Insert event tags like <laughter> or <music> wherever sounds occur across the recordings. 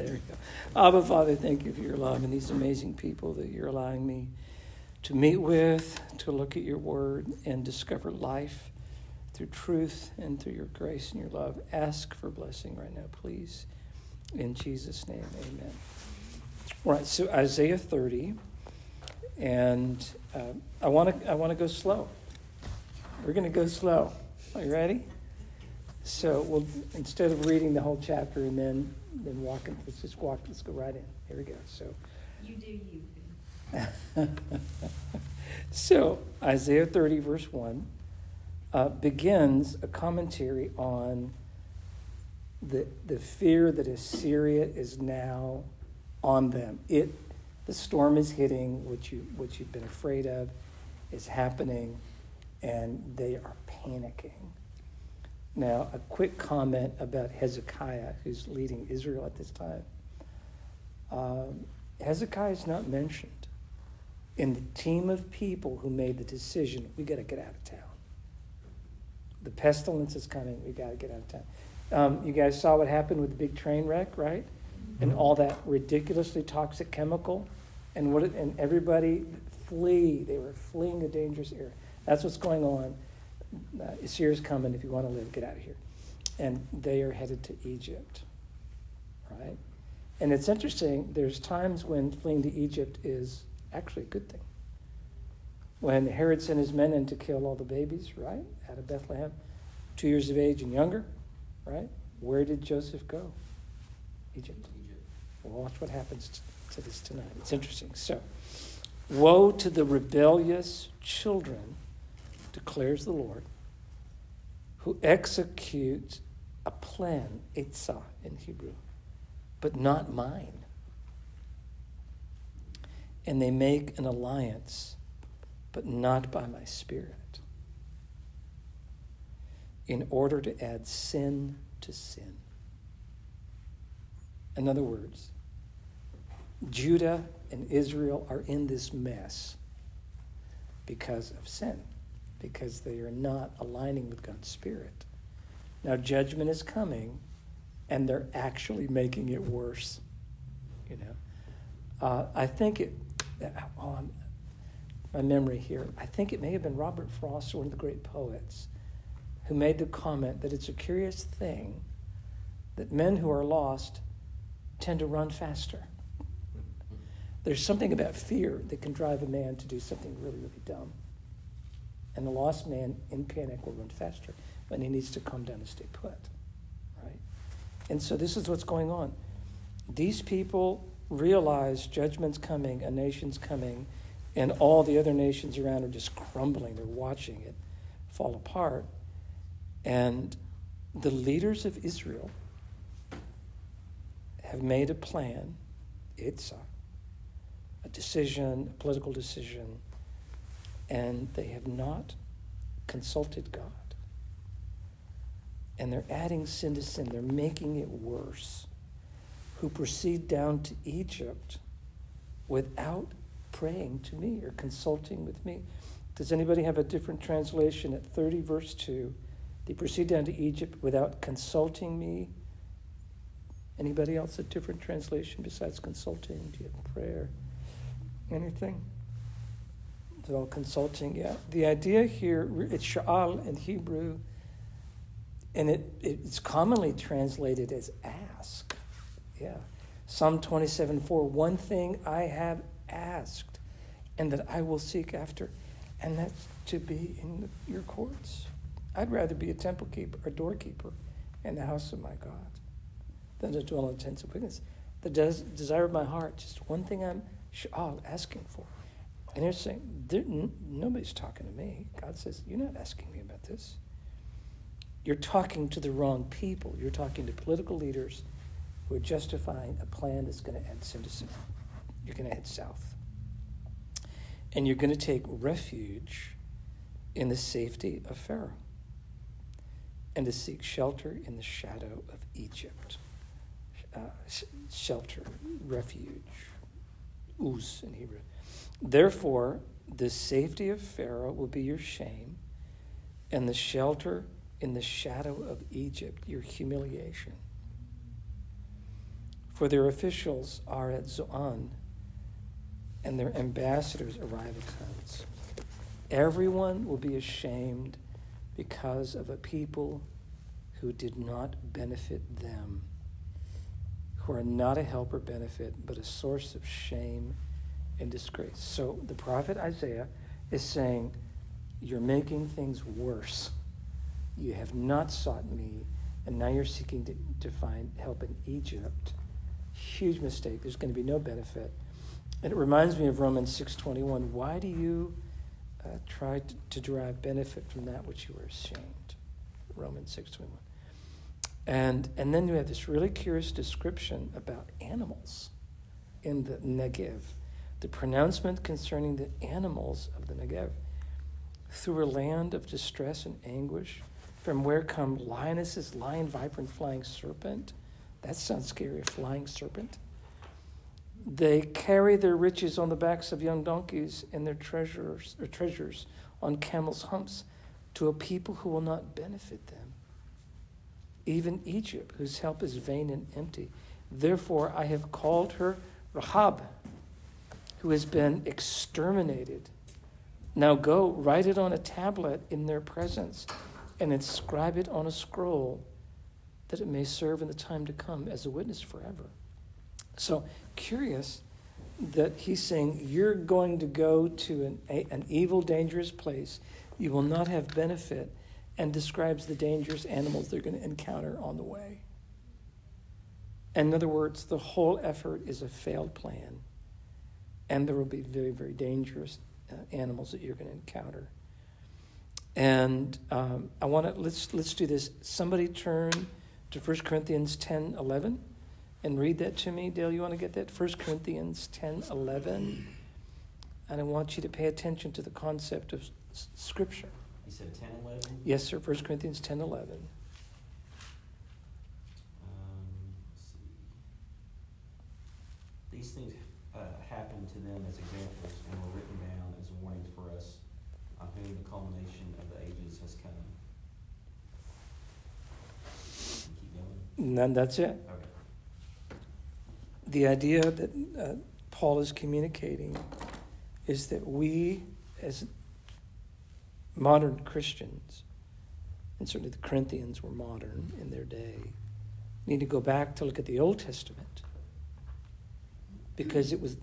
There you go. Abba, Father, thank you for your love and these amazing people that you're allowing me to meet with, to look at your word and discover life through truth and through your grace and your love. Ask for blessing right now, please. In Jesus' name, amen. All right, so Isaiah 30, and uh, I want to I want to go slow. We're going to go slow. Are you ready? So we'll instead of reading the whole chapter and then then walking, let's just walk. Let's go right in. Here we go. So you do you. <laughs> so Isaiah 30 verse 1 uh, begins a commentary on the the fear that Assyria is now on them. It the storm is hitting, which you which you've been afraid of, is happening, and they are panicking. Now, a quick comment about Hezekiah, who's leading Israel at this time. Um, Hezekiah is not mentioned in the team of people who made the decision we got to get out of town. The pestilence is coming, we got to get out of town. Um, you guys saw what happened with the big train wreck, right? And all that ridiculously toxic chemical, and what? It, and everybody flee. They were fleeing a dangerous area. That's what's going on uh, Assyria's coming. If you want to live, get out of here. And they are headed to Egypt, right? And it's interesting, there's times when fleeing to Egypt is actually a good thing. When Herod sent his men in to kill all the babies, right, out of Bethlehem, two years of age and younger, right? Where did Joseph go? Egypt. Egypt. Well, watch what happens to this tonight. It's interesting. So, woe to the rebellious children declares the Lord, who executes a plan, Eitzah in Hebrew, but not mine. And they make an alliance, but not by my spirit, in order to add sin to sin. In other words, Judah and Israel are in this mess because of sin because they are not aligning with God's Spirit. Now, judgment is coming, and they're actually making it worse. You know, uh, I think it. Oh, I'm, my memory here. I think it may have been Robert Frost, one of the great poets, who made the comment that it's a curious thing that men who are lost tend to run faster. There's something about fear that can drive a man to do something really, really dumb. And the lost man in panic will run faster when he needs to calm down and stay put. Right? And so this is what's going on. These people realize judgment's coming, a nation's coming, and all the other nations around are just crumbling. They're watching it fall apart. And the leaders of Israel have made a plan. It's a, a decision, a political decision and they have not consulted God. And they're adding sin to sin, they're making it worse. Who proceed down to Egypt without praying to me or consulting with me. Does anybody have a different translation at 30, verse 2? They proceed down to Egypt without consulting me. Anybody else a different translation besides consulting? Do you have prayer? Anything? Consulting. Yeah, the idea here it's sha'al in Hebrew, and it it's commonly translated as ask. Yeah, Psalm twenty seven four. One thing I have asked, and that I will seek after, and that's to be in your courts. I'd rather be a temple keeper, a doorkeeper, in the house of my God, than to dwell in tents of wickedness. The des- desire of my heart, just one thing I'm sha'al asking for and they're saying, n- nobody's talking to me. God says, You're not asking me about this. You're talking to the wrong people. You're talking to political leaders who are justifying a plan that's going to end sin. You're going to head south. And you're going to take refuge in the safety of Pharaoh and to seek shelter in the shadow of Egypt. Uh, shelter, refuge, uz in Hebrew. Therefore, the safety of Pharaoh will be your shame, and the shelter in the shadow of Egypt your humiliation. for their officials are at Zoan, and their ambassadors arrive at Hanes. Everyone will be ashamed because of a people who did not benefit them, who are not a help or benefit, but a source of shame and disgrace. So the prophet Isaiah is saying, You're making things worse. You have not sought me, and now you're seeking to, to find help in Egypt. Huge mistake. There's going to be no benefit. And it reminds me of Romans 6:21. Why do you uh, try to, to derive benefit from that which you are ashamed? Romans 6:21. And and then you have this really curious description about animals in the Negev. The pronouncement concerning the animals of the Negev. Through a land of distress and anguish, from where come lionesses, lion, viper, and flying serpent. That sounds scary, a flying serpent. They carry their riches on the backs of young donkeys and their treasures or treasures on camels' humps to a people who will not benefit them. Even Egypt, whose help is vain and empty. Therefore, I have called her Rahab, who has been exterminated. Now go, write it on a tablet in their presence, and inscribe it on a scroll, that it may serve in the time to come as a witness forever. So curious that he's saying you're going to go to an, a, an evil, dangerous place. You will not have benefit, and describes the dangerous animals they're going to encounter on the way. in other words, the whole effort is a failed plan, and there will be very, very dangerous uh, animals that you're going to encounter. And um, I want to let's let's do this. Somebody turn to 1 Corinthians 10, 11 and read that to me. Dale, you want to get that? 1 Corinthians 10 11. And I want you to pay attention to the concept of Scripture. You said 10 11? Yes, sir. 1 Corinthians 10 11. Um, These things uh, happened to them as examples and were written down as warnings for us, on whom the culmination of the ages has come. And that's it. Okay the idea that uh, Paul is communicating is that we, as modern Christians, and certainly the Corinthians were modern in their day, need to go back to look at the Old Testament because it was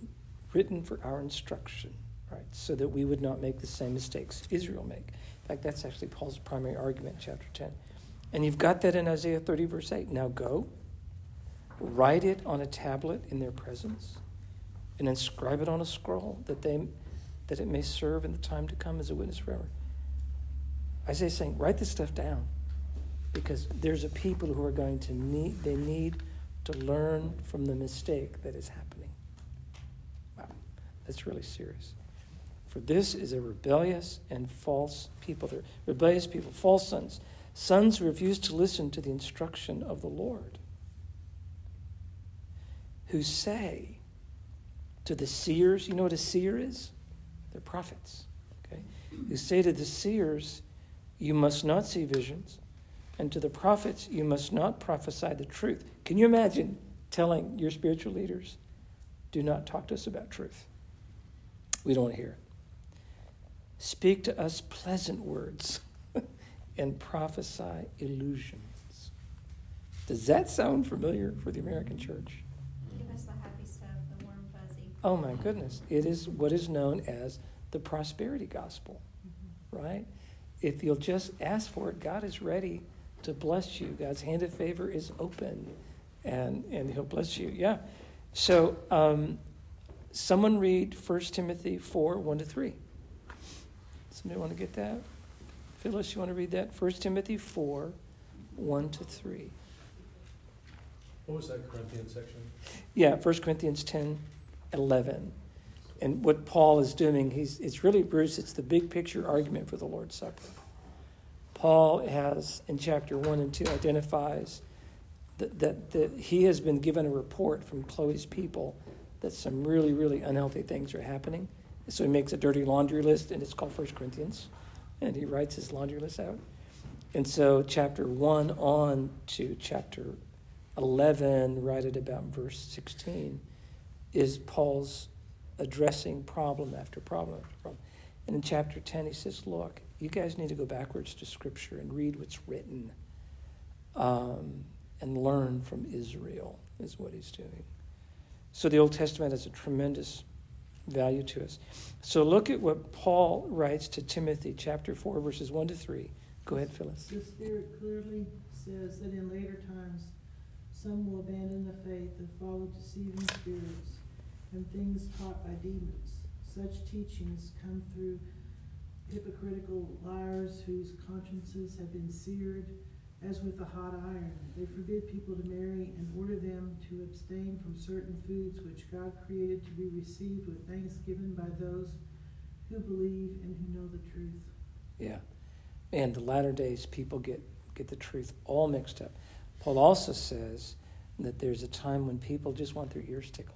written for our instruction, right? So that we would not make the same mistakes Israel make. In fact, that's actually Paul's primary argument in chapter 10. And you've got that in Isaiah 30, verse 8. Now go write it on a tablet in their presence, and inscribe it on a scroll that they that it may serve in the time to come as a witness forever. Isaiah saying, write this stuff down. Because there's a people who are going to need they need to learn from the mistake that is happening. Wow, that's really serious. For this is a rebellious and false people. They're rebellious people, false sons, sons refuse to listen to the instruction of the Lord who say to the seers, you know what a seer is? They're prophets, okay? Who say to the seers, you must not see visions, and to the prophets, you must not prophesy the truth. Can you imagine telling your spiritual leaders, do not talk to us about truth? We don't want to hear. Speak to us pleasant words and prophesy illusions. Does that sound familiar for the American church? Oh my goodness. It is what is known as the prosperity gospel, mm-hmm. right? If you'll just ask for it, God is ready to bless you. God's hand of favor is open and, and he'll bless you. Yeah. So, um, someone read 1 Timothy 4 1 to 3. Somebody want to get that? Phyllis, you want to read that? 1 Timothy 4 1 to 3. What was that Corinthians section? Yeah, 1 Corinthians 10 11. And what Paul is doing, he's, it's really, Bruce, it's the big picture argument for the Lord's Supper. Paul has, in chapter 1 and 2, identifies that, that, that he has been given a report from Chloe's people that some really, really unhealthy things are happening. So he makes a dirty laundry list, and it's called First Corinthians. And he writes his laundry list out. And so, chapter 1 on to chapter 11, right at about verse 16, is Paul's addressing problem after problem after problem. And in chapter 10, he says, Look, you guys need to go backwards to Scripture and read what's written um, and learn from Israel, is what he's doing. So the Old Testament has a tremendous value to us. So look at what Paul writes to Timothy, chapter 4, verses 1 to 3. Go ahead, Phyllis. The Spirit clearly says that in later times some will abandon the faith and follow deceiving spirits and things taught by demons. Such teachings come through hypocritical liars whose consciences have been seared as with a hot iron. They forbid people to marry and order them to abstain from certain foods which God created to be received with thanksgiving by those who believe and who know the truth. Yeah. And the latter days, people get, get the truth all mixed up. Paul also says that there's a time when people just want their ears tickled.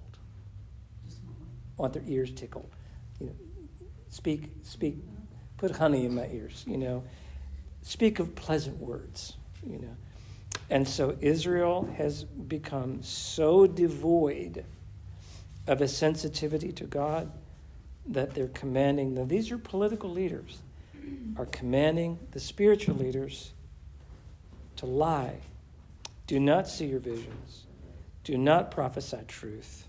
Want their ears tickled. You know, speak, speak, put honey in my ears, you know. Speak of pleasant words, you know. And so Israel has become so devoid of a sensitivity to God that they're commanding them. These are political leaders, are commanding the spiritual leaders to lie. Do not see your visions. Do not prophesy truth.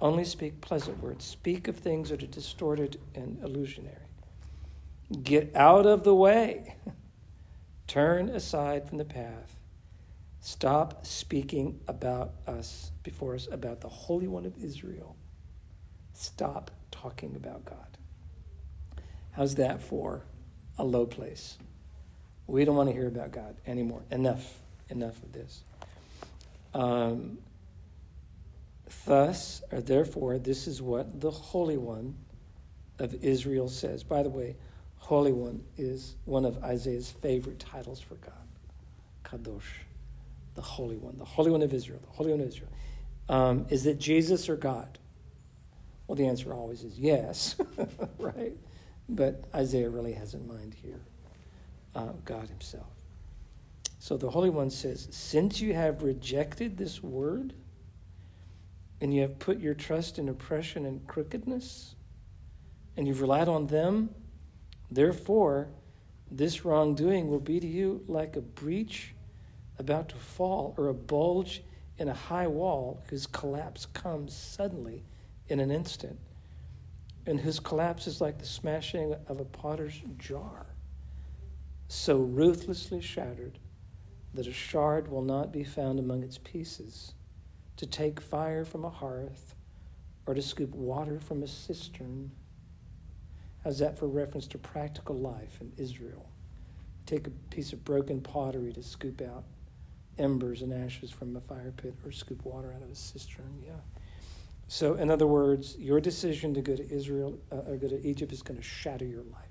Only speak pleasant words. Speak of things that are distorted and illusionary. Get out of the way. <laughs> Turn aside from the path. Stop speaking about us before us about the Holy One of Israel. Stop talking about God. How's that for a low place? We don't want to hear about God anymore. Enough. Enough of this. Um, Thus, or therefore, this is what the Holy One of Israel says. By the way, Holy One is one of Isaiah's favorite titles for God Kadosh, the Holy One, the Holy One of Israel, the Holy One of Israel. Um, is it Jesus or God? Well, the answer always is yes, <laughs> right? But Isaiah really has in mind here uh, God Himself. So the Holy One says, Since you have rejected this word, and you have put your trust in oppression and crookedness, and you've relied on them, therefore, this wrongdoing will be to you like a breach about to fall or a bulge in a high wall whose collapse comes suddenly in an instant, and whose collapse is like the smashing of a potter's jar, so ruthlessly shattered that a shard will not be found among its pieces to take fire from a hearth or to scoop water from a cistern. How's that for reference to practical life in Israel? Take a piece of broken pottery to scoop out embers and ashes from a fire pit or scoop water out of a cistern. Yeah. So, in other words, your decision to go to Israel uh, or go to Egypt is going to shatter your life.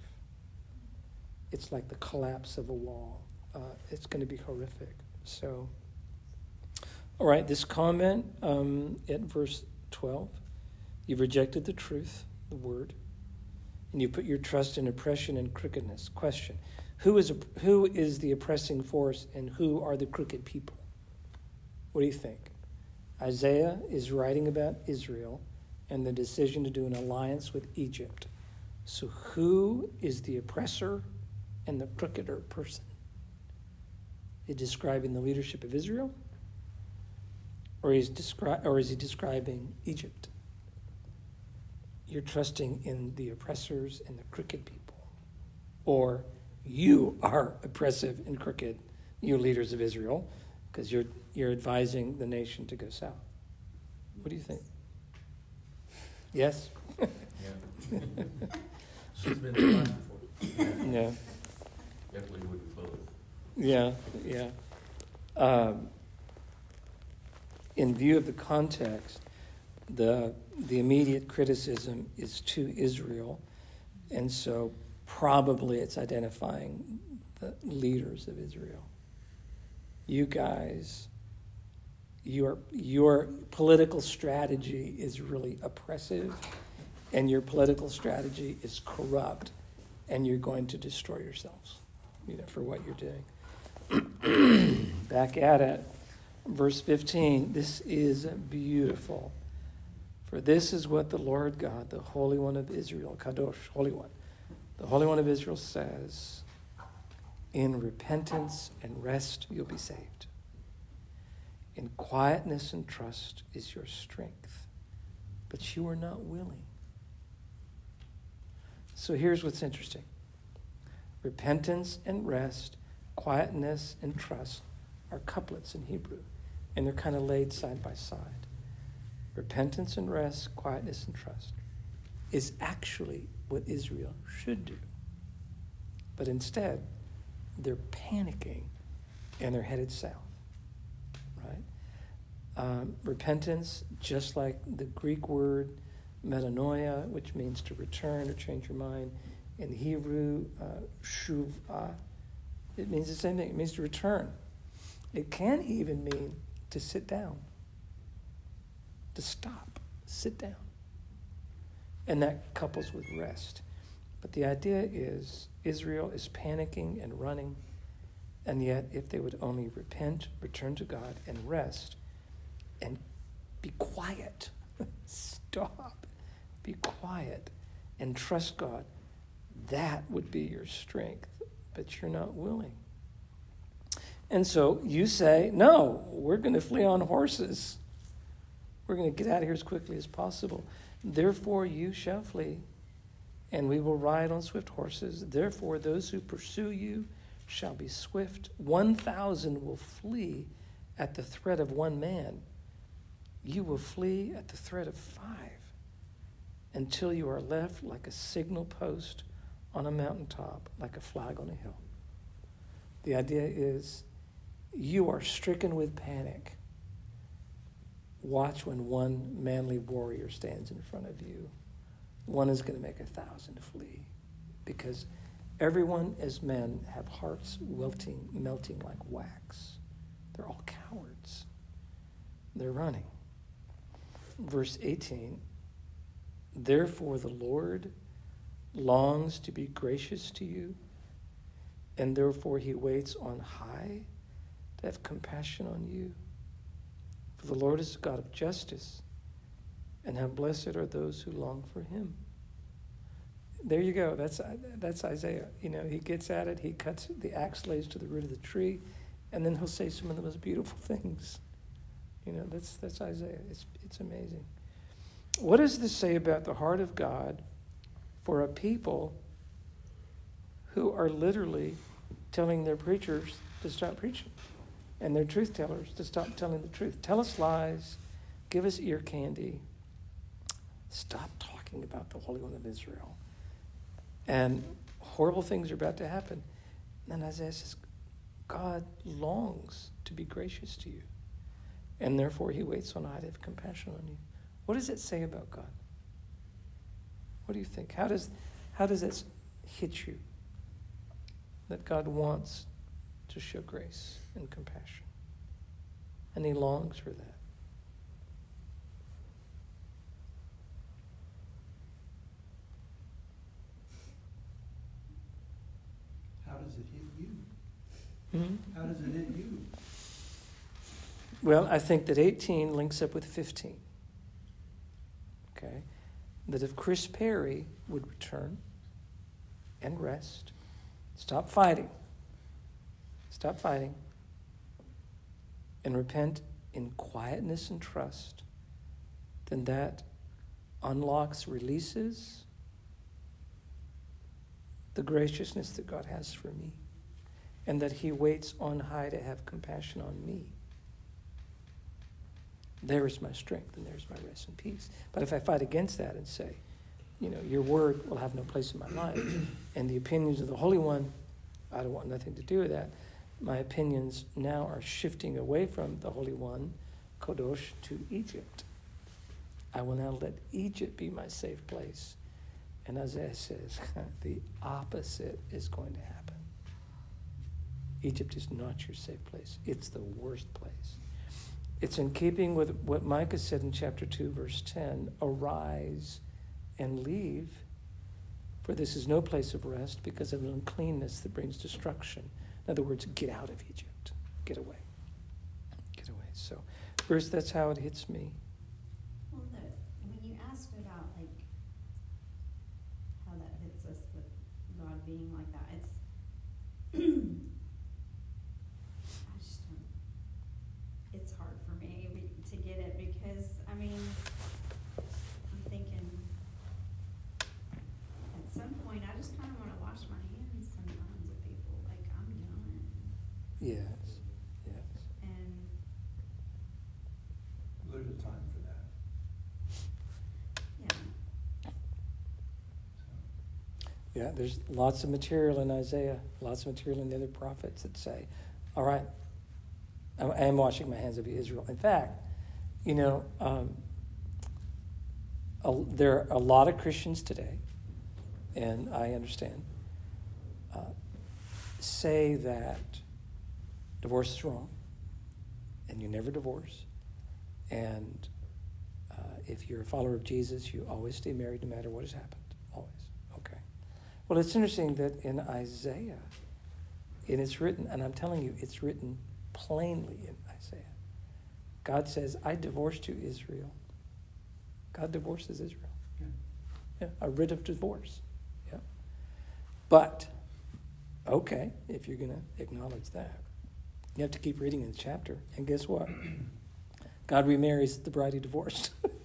It's like the collapse of a wall. Uh, it's going to be horrific. So, all right, this comment um, at verse 12 you've rejected the truth, the word, and you put your trust in oppression and crookedness. Question who is, who is the oppressing force and who are the crooked people? What do you think? Isaiah is writing about Israel and the decision to do an alliance with Egypt. So, who is the oppressor and the crookeder person? Is describing the leadership of Israel? Or, he's descri- or is he describing Egypt? You're trusting in the oppressors and the crooked people. Or you are oppressive and crooked, you leaders of Israel, because you're, you're advising the nation to go south. What do you think? Yes? <laughs> Yeah. She's been before. Yeah. Definitely would both. Yeah, yeah. Um, in view of the context, the, the immediate criticism is to Israel, and so probably it's identifying the leaders of Israel. You guys, your, your political strategy is really oppressive, and your political strategy is corrupt, and you're going to destroy yourselves you know, for what you're doing. <clears throat> Back at it Verse 15, this is beautiful. For this is what the Lord God, the Holy One of Israel, Kadosh, Holy One, the Holy One of Israel says, In repentance and rest you'll be saved. In quietness and trust is your strength. But you are not willing. So here's what's interesting repentance and rest, quietness and trust are couplets in Hebrew, and they're kind of laid side by side. Repentance and rest, quietness and trust is actually what Israel should do. But instead, they're panicking and they're headed south. Right? Um, repentance, just like the Greek word metanoia, which means to return or change your mind, in Hebrew, uh, shuvah, it means the same thing. It means to return. It can even mean to sit down, to stop, sit down. And that couples with rest. But the idea is Israel is panicking and running, and yet if they would only repent, return to God, and rest, and be quiet, <laughs> stop, be quiet, and trust God, that would be your strength. But you're not willing. And so you say, No, we're going to flee on horses. We're going to get out of here as quickly as possible. Therefore, you shall flee, and we will ride on swift horses. Therefore, those who pursue you shall be swift. One thousand will flee at the threat of one man. You will flee at the threat of five until you are left like a signal post on a mountaintop, like a flag on a hill. The idea is you are stricken with panic. Watch when one manly warrior stands in front of you. One is going to make a thousand flee because everyone as men have hearts wilting, melting like wax. They're all cowards. They're running. Verse 18 Therefore, the Lord longs to be gracious to you, and therefore he waits on high to have compassion on you. For the Lord is a God of justice, and how blessed are those who long for him. There you go. That's, that's Isaiah. You know, he gets at it, he cuts the axe lays to the root of the tree, and then he'll say some of the most beautiful <laughs> things. You know, that's, that's Isaiah. It's, it's amazing. What does this say about the heart of God for a people who are literally telling their preachers to stop preaching? And they're truth tellers to stop telling the truth. Tell us lies, give us ear candy, stop talking about the Holy One of Israel. And horrible things are about to happen. And Isaiah says, God longs to be gracious to you, and therefore he waits on high to have compassion on you. What does it say about God? What do you think? How does, how does this hit you? That God wants to show grace and compassion. And he longs for that. How does it hit you? Hmm? How does it hit you? Well, I think that 18 links up with 15. Okay? That if Chris Perry would return and rest, stop fighting, stop fighting, and repent in quietness and trust, then that unlocks, releases the graciousness that God has for me, and that He waits on high to have compassion on me. There is my strength, and there's my rest and peace. But if I fight against that and say, you know, your word will have no place in my life, and the opinions of the Holy One, I don't want nothing to do with that my opinions now are shifting away from the Holy One, Kadosh, to Egypt. I will now let Egypt be my safe place. And Isaiah says, <laughs> the opposite is going to happen. Egypt is not your safe place, it's the worst place. It's in keeping with what Micah said in chapter 2, verse 10 Arise and leave, for this is no place of rest because of an uncleanness that brings destruction. In other words, get out of Egypt. Get away. Get away. So, first, that's how it hits me. Well, the, when you asked about like how that hits us with God being like that, it's I just don't. It's hard for me be- to get it because I mean, I'm thinking at some point I just kind of want to wash my hands sometimes of people. Like I'm done, Yes, yes. and There's a time for that. yeah. So, Yeah, there's lots of material in Isaiah, lots of material in the other prophets that say, all right, I am washing my hands of you, Israel. In fact, you know, um, a, there are a lot of Christians today, and I understand, uh, say that divorce is wrong, and you never divorce, and uh, if you're a follower of Jesus, you always stay married no matter what has happened. Well, it's interesting that in Isaiah, and it's written, and I'm telling you, it's written plainly in Isaiah. God says, I divorced you, Israel. God divorces Israel. yeah. Yeah, a writ of divorce. Yeah. But, okay, if you're going to acknowledge that, you have to keep reading in the chapter. And guess what? God remarries the bride he divorced. <laughs>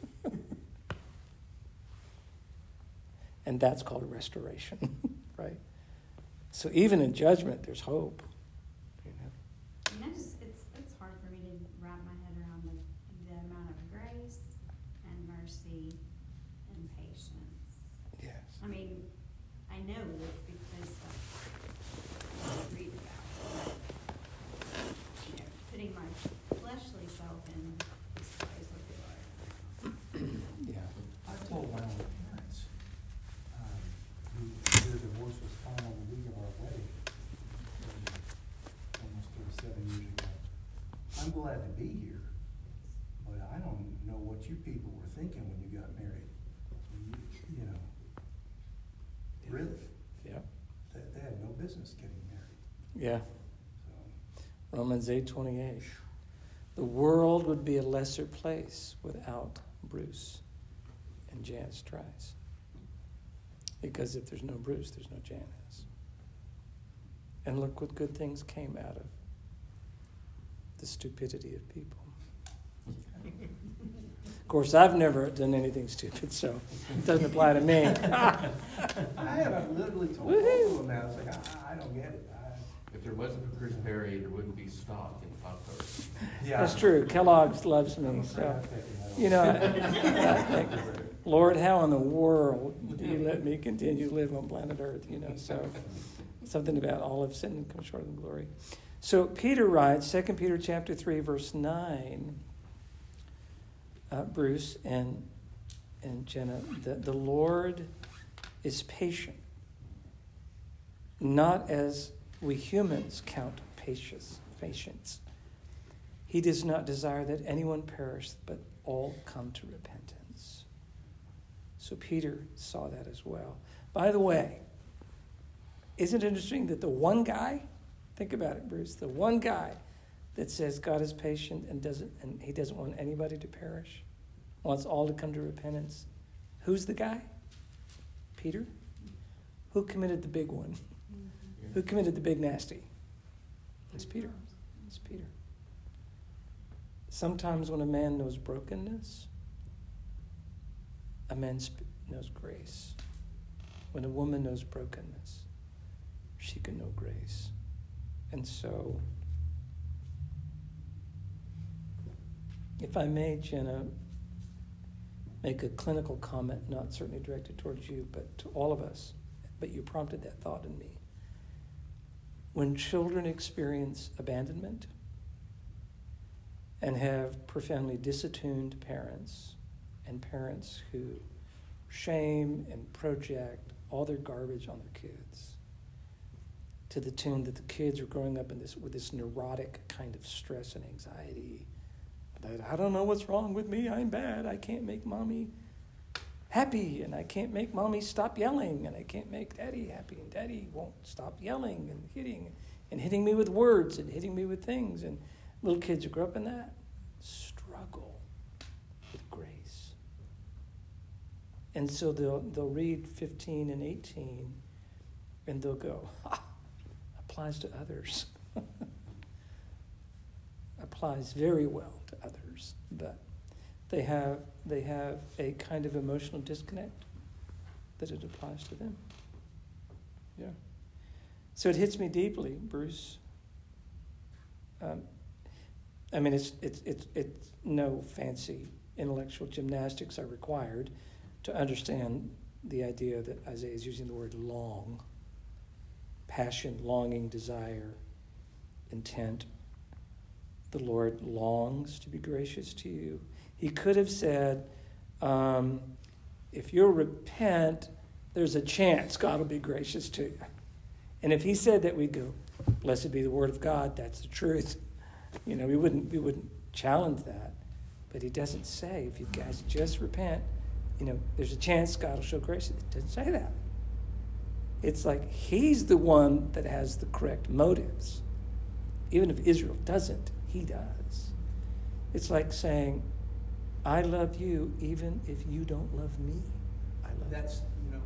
and that's called restoration, <laughs> right? So even in judgment, there's hope. You know? I mean, I just, it's, it's hard for me to wrap my head around the, the amount of grace and mercy and patience. Yes. I mean, I know it because that's what I read about. But, you know, putting my fleshly self in this place of the Lord. Yeah. I told my own parents, um, who, their divorce was final the week of our wedding, um, almost thirty-seven years ago. I'm glad to be here, but I don't know what you people were thinking when you got married. You, you know, really, Yeah. they, they had no business getting married, Yeah. so. Romans 8:28. The world would be a lesser place without Bruce and Janice Trice. Because if there's no Bruce, there's no Janice. And look what good things came out of the stupidity of people. Of course, I've never done anything stupid, so it doesn't apply to me. <laughs> I have, I literally told both of them that, I was like, I, I don't get it, I. If there wasn't for Chris Perry, there wouldn't be stock in Pop Tarts. Yeah. That's true. Kellogg's loves me, so. You know, I <laughs> think, Lord, how in the world do you let me continue to live on planet Earth? You know, so something about all of sin and come short of the glory. So Peter writes, 2 Peter chapter 3, verse 9, uh, Bruce and, and Jenna, the, the Lord is patient, not as we humans count patience, patience. He does not desire that anyone perish, but all come to repentance. So Peter saw that as well. By the way, isn't it interesting that the one guy, think about it, Bruce, the one guy that says God is patient and doesn't and he doesn't want anybody to perish, wants all to come to repentance. Who's the guy? Peter? Who committed the big one? Who committed the big nasty? It's Peter. It's Peter. Sometimes when a man knows brokenness, a man sp- knows grace. When a woman knows brokenness, she can know grace. And so, if I may, Jenna, make a clinical comment, not certainly directed towards you, but to all of us, but you prompted that thought in me. When children experience abandonment, and have profoundly disattuned parents and parents who shame and project all their garbage on their kids to the tune that the kids are growing up in this with this neurotic kind of stress and anxiety that I don't know what's wrong with me. I'm bad. I can't make mommy happy and I can't make mommy stop yelling and I can't make daddy happy and daddy won't stop yelling and hitting and hitting me with words and hitting me with things. And little kids who grew up in that struggle with grace. And so they'll, they'll read 15 and 18 and they'll go, <laughs> applies to others. <laughs> applies very well to others, but they have, they have a kind of emotional disconnect that it applies to them. Yeah. So it hits me deeply, Bruce. Um, I mean, it's, it's, it's, it's no fancy intellectual gymnastics are required to understand the idea that Isaiah is using the word long passion, longing, desire, intent. The Lord longs to be gracious to you. He could have said, um, if you'll repent, there's a chance God will be gracious to you. And if he said that, we'd go, blessed be the word of God, that's the truth. You know, we wouldn't, we wouldn't challenge that. But he doesn't say, if you guys just repent, you know, there's a chance God will show grace. It doesn't say that. It's like he's the one that has the correct motives. Even if Israel doesn't, he does. It's like saying, I love you even if you don't love me. I love That's, you know,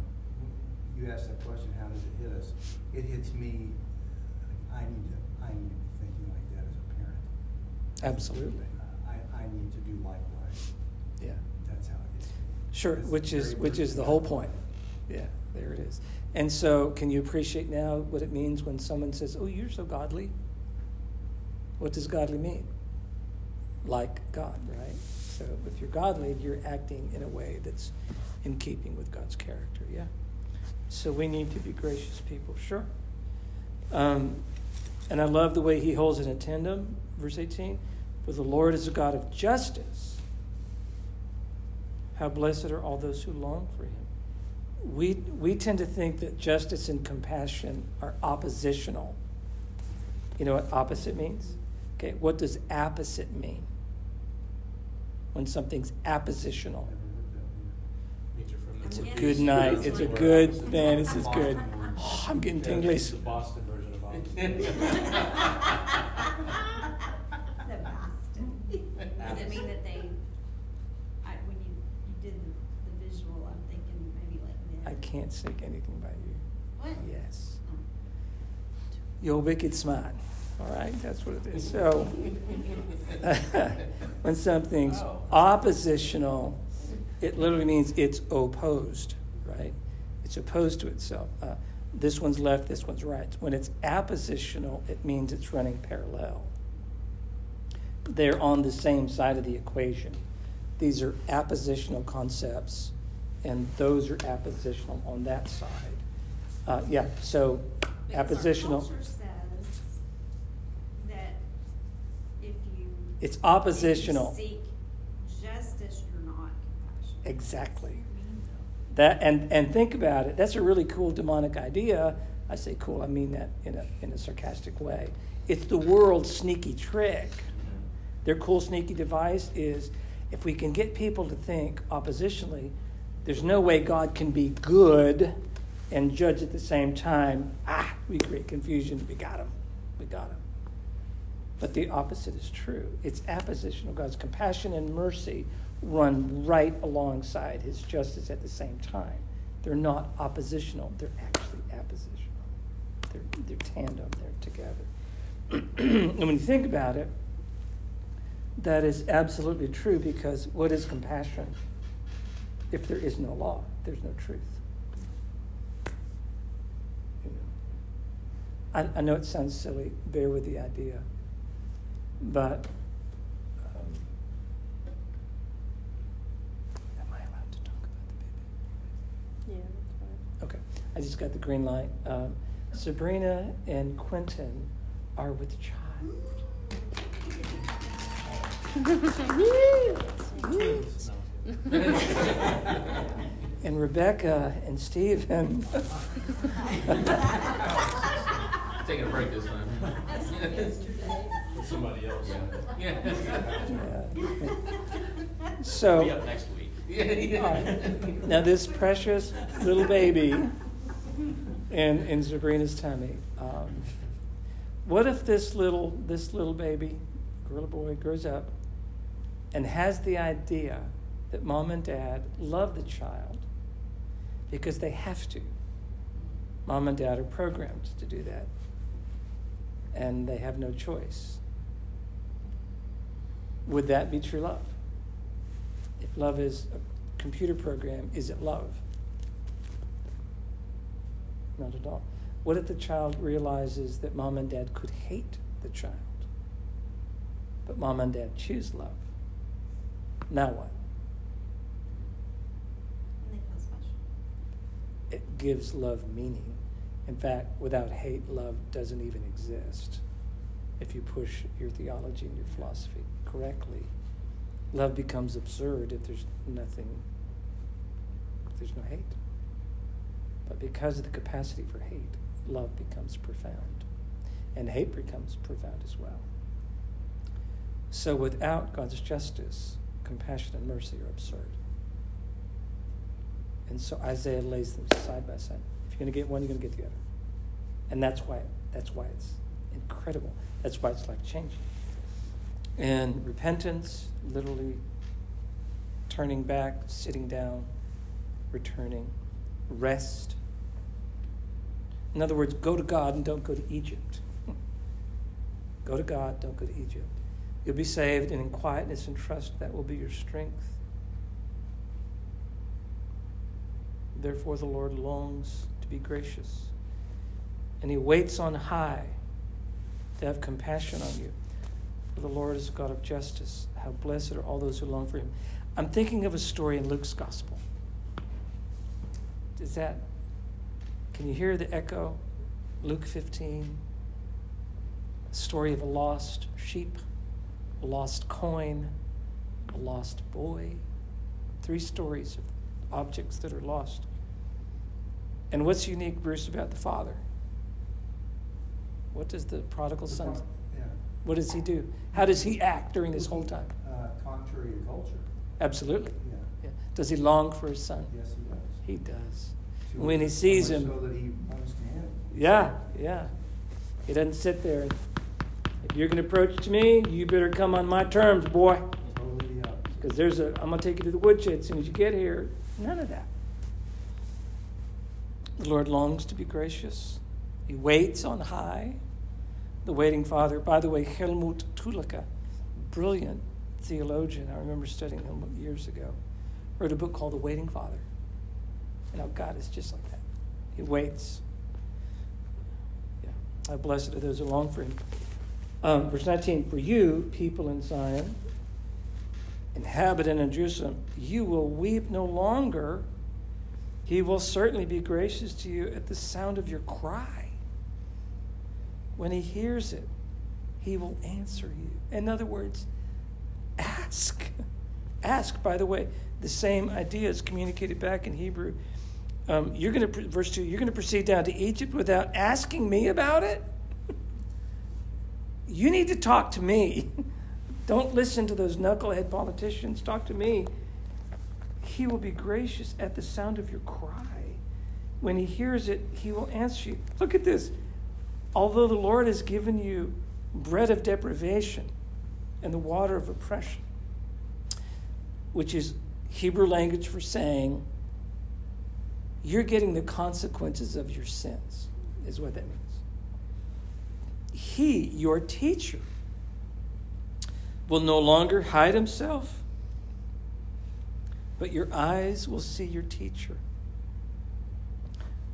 you asked that question, how does it hit us? It hits me, I need to, I need to be thinking like that as a parent. Absolutely. I, I need to do likewise. Yeah. That's how it is. Sure, That's which is which is the whole point. Yeah, there it is. And so, can you appreciate now what it means when someone says, "Oh, you're so godly"? What does godly mean? Like God, right? So, if you're godly, you're acting in a way that's in keeping with God's character. Yeah. So we need to be gracious people, sure. Um, and I love the way he holds it in tandem, verse 18. For the Lord is a God of justice. How blessed are all those who long for him. We, we tend to think that justice and compassion are oppositional. You know what opposite means? Okay, what does apposite mean? When something's appositional. Means you're from the- It's a I'm good night. It's a good, is. man, this is good. Oh, I'm getting Yeah, tingly. it's the Boston version of Boston. <laughs> <laughs> The Boston. Does it mean that they, I, when you, you did the, the visual, I'm thinking maybe like I mid. Can't say anything by you. What? Yes. Oh. Your wicked smile. All right, that's what it is. So, <laughs> when something's Oh. oppositional, it literally means it's opposed, right? It's opposed to itself. Uh, this one's left, this one's right. When it's appositional, it means it's running parallel. They're on the same side of the equation. These are appositional concepts, and those are appositional on that side. Uh, yeah, so Because appositional. Culture says that if you. It's if you oppositional. Seek justice, you're not compassionate. Exactly. That and and think about it. That's a really cool demonic idea. I say cool. I mean that in a in a sarcastic way. It's the world's sneaky trick. Their cool sneaky device is if we can get people to think oppositionally, there's no way God can be good and judge at the same time. Ah, we create confusion. We got him. We got him. But the opposite is true. It's appositional. God's compassion and mercy run right alongside his justice at the same time. They're not oppositional, they're actually appositional. They're, they're tandem, they're together. <clears throat> and when you think about it, that is absolutely true because what is compassion? If there is no law, there's no truth. You know. I, I know it sounds silly, bear with the idea. But um, am I allowed to talk about the baby? Yeah, that's fine. Okay, I just got the green light. Um, Sabrina and Quentin are with child. <laughs> <laughs> And Rebecca and Stephen. Taking a break this time. With somebody else. Yeah. Yeah. So. Be up next week. All right. <laughs> Now, this precious little baby in, in Sabrina's tummy. Um, what if this little this little baby, girl or boy, grows up and has the idea that mom and dad love the child because they have to. Mom and dad are programmed to do that, and they have no choice. Would that be true love? If love is a computer program, is it love? Not at all. What if the child realizes that mom and dad could hate the child, but mom and dad choose love? Now what? And they feel special. It gives love meaning. In fact, without hate, love doesn't even exist. If you push your theology and your philosophy correctly, love becomes absurd if there's nothing, if there's no hate. But because of the capacity for hate, love becomes profound. And hate becomes profound as well. So without God's justice, compassion and mercy are absurd. And so Isaiah lays them side by side. If you're going to get one, you're going to get the other. And that's why that's why it's incredible. That's why it's like changing. And repentance, literally turning back, sitting down, returning, rest. In other words, go to God and don't go to Egypt. go to God, don't go to Egypt. You'll be saved, and in quietness and trust, that will be your strength. Therefore, the Lord longs to be gracious, and He waits on high to have compassion on you. For the Lord is a God of justice. How blessed are all those who long for Him. I'm thinking of a story in Luke's Gospel. Is that, can you hear the echo? Luke 15, a story of a lost sheep, a lost coin, a lost boy. Three stories of objects that are lost. And what's unique, Bruce, about the father? What does the prodigal son, Yeah, what does he do? How does he act during this whole time? uh, contrary to culture, Absolutely. yeah, Yeah. Does he long for his son? yes, he does. He does. To- When he sees him- So that he to hand. Yeah, yeah. He doesn't sit there and, if you're going to approach me, you better come on my terms, boy. Totally the. Because there's a, I'm going to take you to the woodshed as soon as you get here. None of that. The Lord longs to be gracious. He waits on high. The waiting Father, by the way, Helmut Thielicke, brilliant theologian, I remember studying him years ago, wrote a book called The Waiting Father. And how God is just like that. He waits. Yeah. How blessed are those who long for him. Um, verse 19, for you, people in Zion, inhabitant in Jerusalem, you will weep no longer. He will certainly be gracious to you at the sound of your cry. When he hears it, he will answer you. In other words, ask. Ask, by the way, the same idea is communicated back in Hebrew. Um, you're going to, verse 2, you're going to proceed down to Egypt without asking me about it? <laughs> You need to talk to me. <laughs> Don't listen to those knucklehead politicians. Talk to me. He will be gracious at the sound of your cry. When he hears it, he will answer you. Look at this. Although the Lord has given you bread of deprivation and the water of oppression, which is Hebrew language for saying you're getting the consequences of your sins, is what that means. He, your teacher, will no longer hide himself, but your eyes will see your teacher.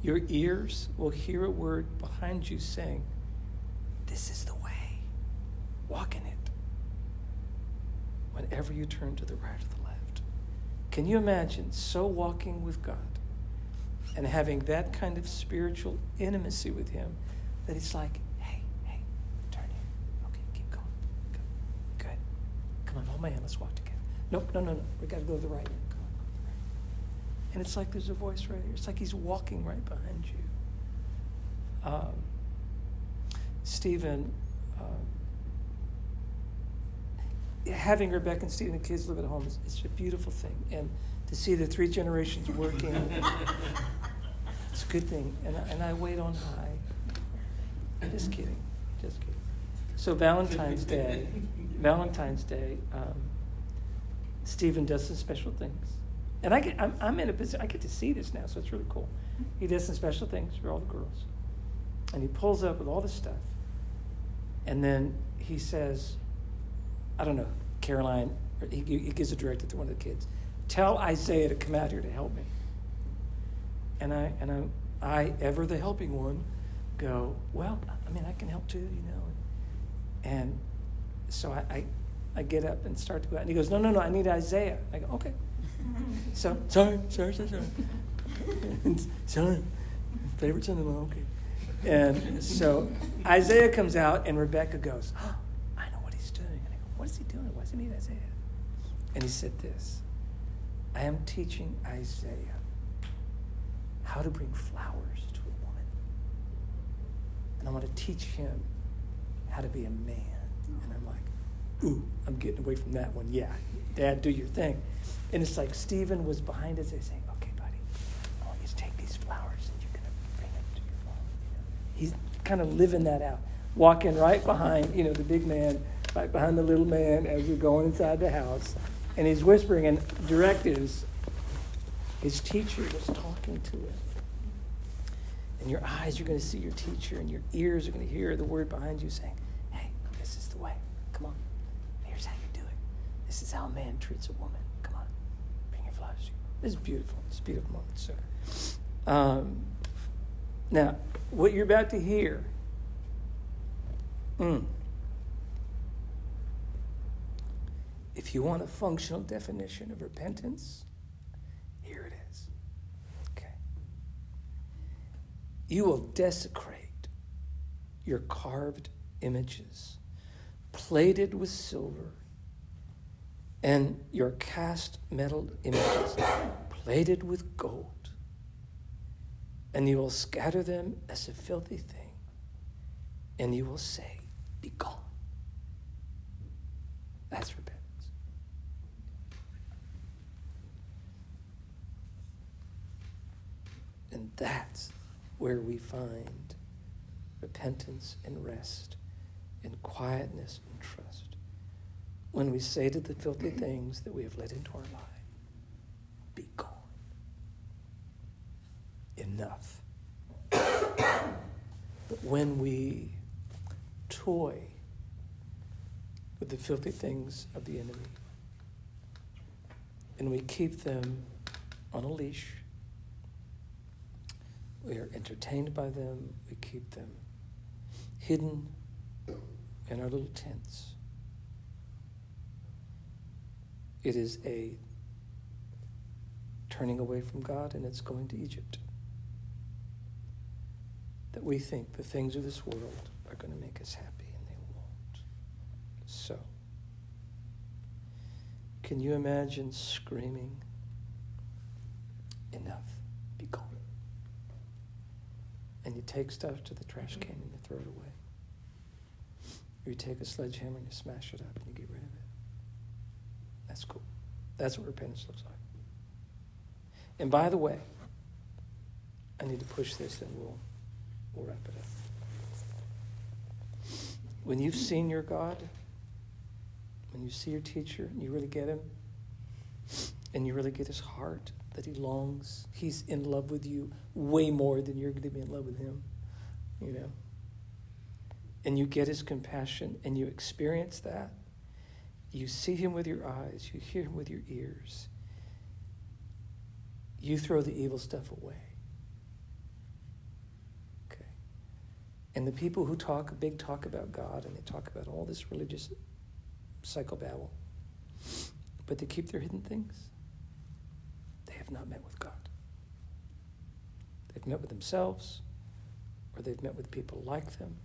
Your ears will hear a word behind you saying, This is the way. Walk in it. Whenever you turn to the right or the left. Can you imagine so walking with God and having that kind of spiritual intimacy with Him that it's like, hey, hey, turn here. Okay, keep going. Good. Good. Come on, hold my hand. Let's walk together. Nope, no, no, no. We got to go to the right. Come on, go to the right. And it's like there's a voice right here. It's like He's walking right behind you. Um, Stephen, um, having Rebecca and Stephen and the kids live at home is it's a beautiful thing. And to see the three generations working, <laughs> it's a good thing. And I, and I wait on high. Just kidding. Just kidding. So Valentine's Day, <laughs> Valentine's Day, um, Stephen does some special things. And I get, I'm, I'm in a position, I get to see this now, so it's really cool. He does some special things for all the girls. And he pulls up with all this stuff. And then he says, I don't know, Caroline, he, he gives a directive to one of the kids tell Isaiah to come out here to help me. And I, and I, I, ever the helping one, go, well, I mean, I can help too, you know. And so I, I, I get up and start to go out. And he goes, no, no, no, I need Isaiah. I go, okay. So, sorry, sorry, sorry, sorry. <laughs> sorry. Favorite son-in-law, okay. And so Isaiah comes out, and Rebecca goes, oh, I know what he's doing. And I go, what is he doing? Why does he need Isaiah? And he said this I am teaching Isaiah how to bring flowers to a woman. And I want to teach him how to be a man. And I'm like, ooh, I'm getting away from that one. Yeah, Dad, do your thing. And it's like Stephen was behind us They saying, okay, buddy, I want you to take these flowers and you're going to bring them to your mom. You know, he's kind of living that out, walking right behind, you know, the big man, right behind the little man as we're going inside the house. And he's whispering and directives. His teacher was talking to him. And your eyes are going to see your teacher, and your ears are going to hear the word behind you saying, Hey, this is the way. Come on. Here's how you do it. This is how a man treats a woman. Come on. Bring your is beautiful. It's a beautiful moment, sir. Um, now, what you're about to hear. Mm, If you want a functional definition of repentance, here it is. Okay. You will desecrate your carved images, plated with silver, and your cast metal images, plated with gold, and you will scatter them as a filthy thing, and you will say, Be gone. That's repentance. And that's where we find repentance and rest and quietness and trust. When we say to the filthy things that we have let into our life, be gone. Enough. but when we toy with the filthy things of the enemy and we keep them on a leash, we are entertained by them. We keep them hidden in our little tents. It is a turning away from God and it's going to Egypt. That we think the things of this world are going to make us happy and they won't. So, can you imagine screaming, Enough, be gone? and you take stuff to the trash can and you throw it away. Or you take a sledgehammer and you smash it up and you get rid. That's cool. That's what repentance looks like. And by the way, I need to push this and we'll, we'll wrap it up. When you've seen your God, when you see your teacher and you really get him, and you really get his heart, that he longs. He's in love with you way more than you're going to be in love with him, you know. And you get his compassion and you experience that. You see him with your eyes, you hear him with your ears. You throw the evil stuff away. Okay. And the people who talk big talk about God and they talk about all this religious psychobabble, but they keep their hidden things They have not met with God. They've met with themselves, or they've met with people like them,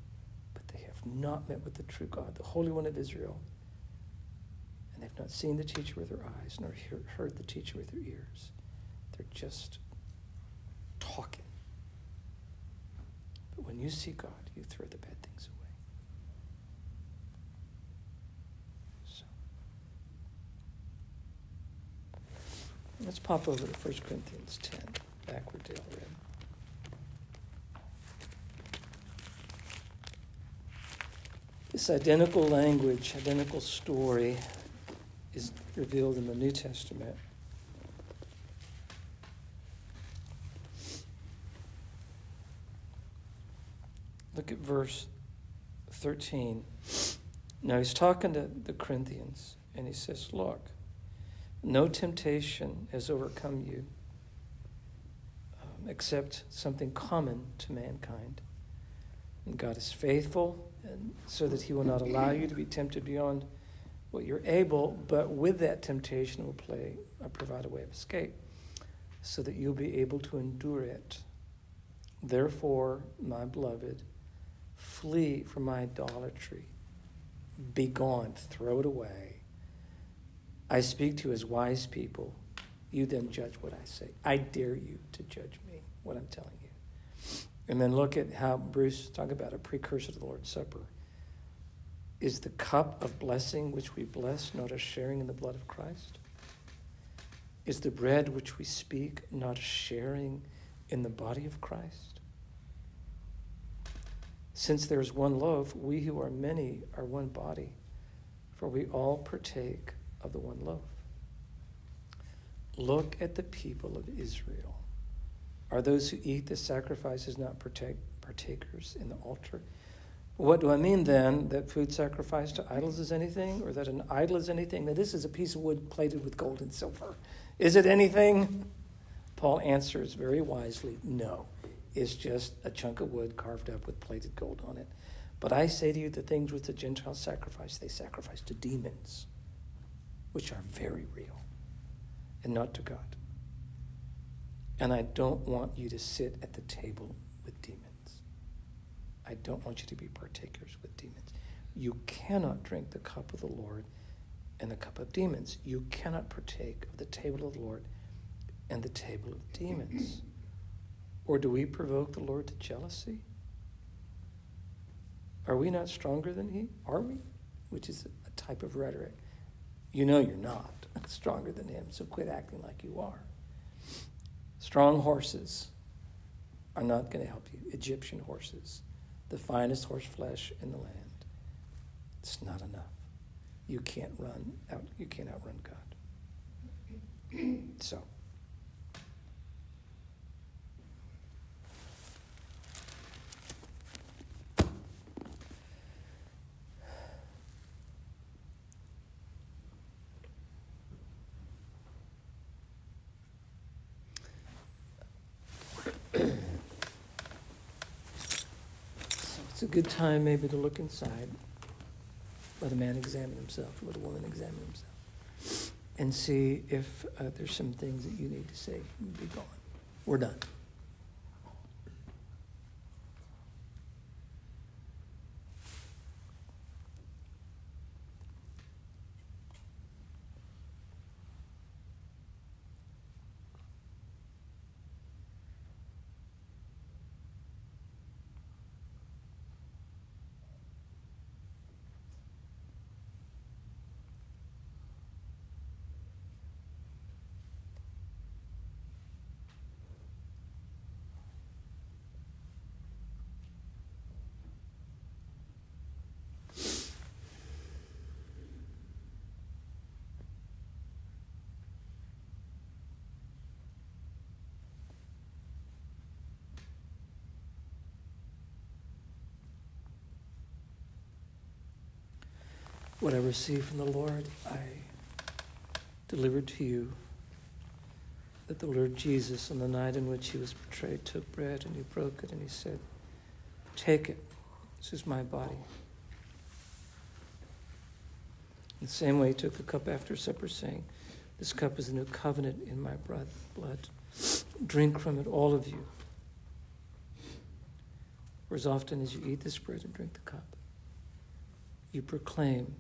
but they have not met with the true God, the Holy One of Israel. And they've not seen the teacher with their eyes, nor heard the teacher with their ears. They're just talking. But when you see God, you throw the bad things away. So Let's pop over to 1 Corinthians 10, back where Dale read. This identical language, identical story is revealed in the New Testament. Look at verse 13. Now he's talking to the Corinthians, and he says, Look, no temptation has overcome you um, except something common to mankind. And God is faithful, and so that he will not allow you to be tempted beyond what you're able, but with that temptation will play, uh, provide a way of escape, so that you'll be able to endure it. Therefore, my beloved, flee from my idolatry. Be gone, throw it away. I speak to you as wise people. You then judge what I say. I dare you to judge me, what I'm telling you. And then look at how Bruce talked about a precursor to the Lord's Supper. Is the cup of blessing which we bless not a sharing in the blood of Christ? Is the bread which we speak not a sharing in the body of Christ? Since there is one loaf, we who are many are one body, for we all partake of the one loaf. Look at the people of Israel. Are those who eat the sacrifices not partake, partakers in the altar? What do I mean then? That food sacrificed to idols is anything, or that an idol is anything? Now, this is a piece of wood plated with gold and silver. Is it anything? Paul answers very wisely no. It's just a chunk of wood carved up with plated gold on it. But I say to you, the things which the Gentiles sacrifice, they sacrifice to demons, which are very real, and not to God. And I don't want you to sit at the table. I don't want you to be partakers with demons. You cannot drink the cup of the Lord and the cup of demons. You cannot partake of the table of the Lord and the table of demons. <clears throat> Or do we provoke the Lord to jealousy? Are we not stronger than He? Are we? Which is a type of rhetoric. You know you're not <laughs> stronger than Him, so quit acting like you are. Strong horses are not going to help you. Egyptian horses, the finest horse flesh in the land. It's not enough. You can't run out. You can't outrun God. So. So it's a good time maybe to look inside. Let a man examine himself, let a woman examine himself, and see if uh, there's some things that you need to say, be gone. We're done. What I received from the Lord, I delivered to you that the Lord Jesus, on the night in which he was betrayed, took bread and he broke it and he said, Take it. This is my body. In the same way, he took the cup after supper, saying, This cup is the new covenant in my blood. Drink from it, all of you. For as often as you eat this bread and drink the cup, you proclaim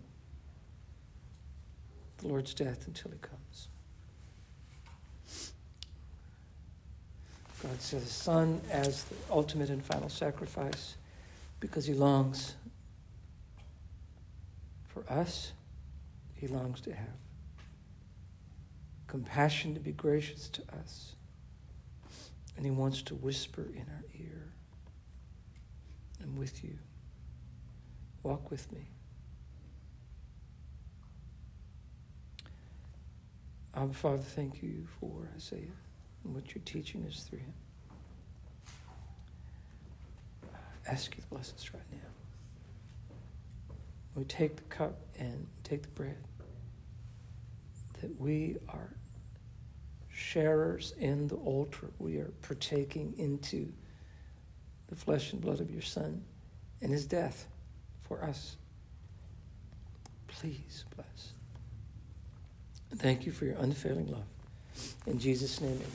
the Lord's death until he comes. God says his Son as the ultimate and final sacrifice because he longs for us, he longs to have compassion to be gracious to us, and he wants to whisper in our ear. I'm with you. Walk with me. Abba, Father, thank you for Isaiah and what you're teaching us through him. I ask you to bless us right now. We take the cup and take the bread, that we are sharers in the altar. We are partaking into the flesh and blood of your Son and his death for us. Please bless. Thank you for your unfailing love. In Jesus' name, amen.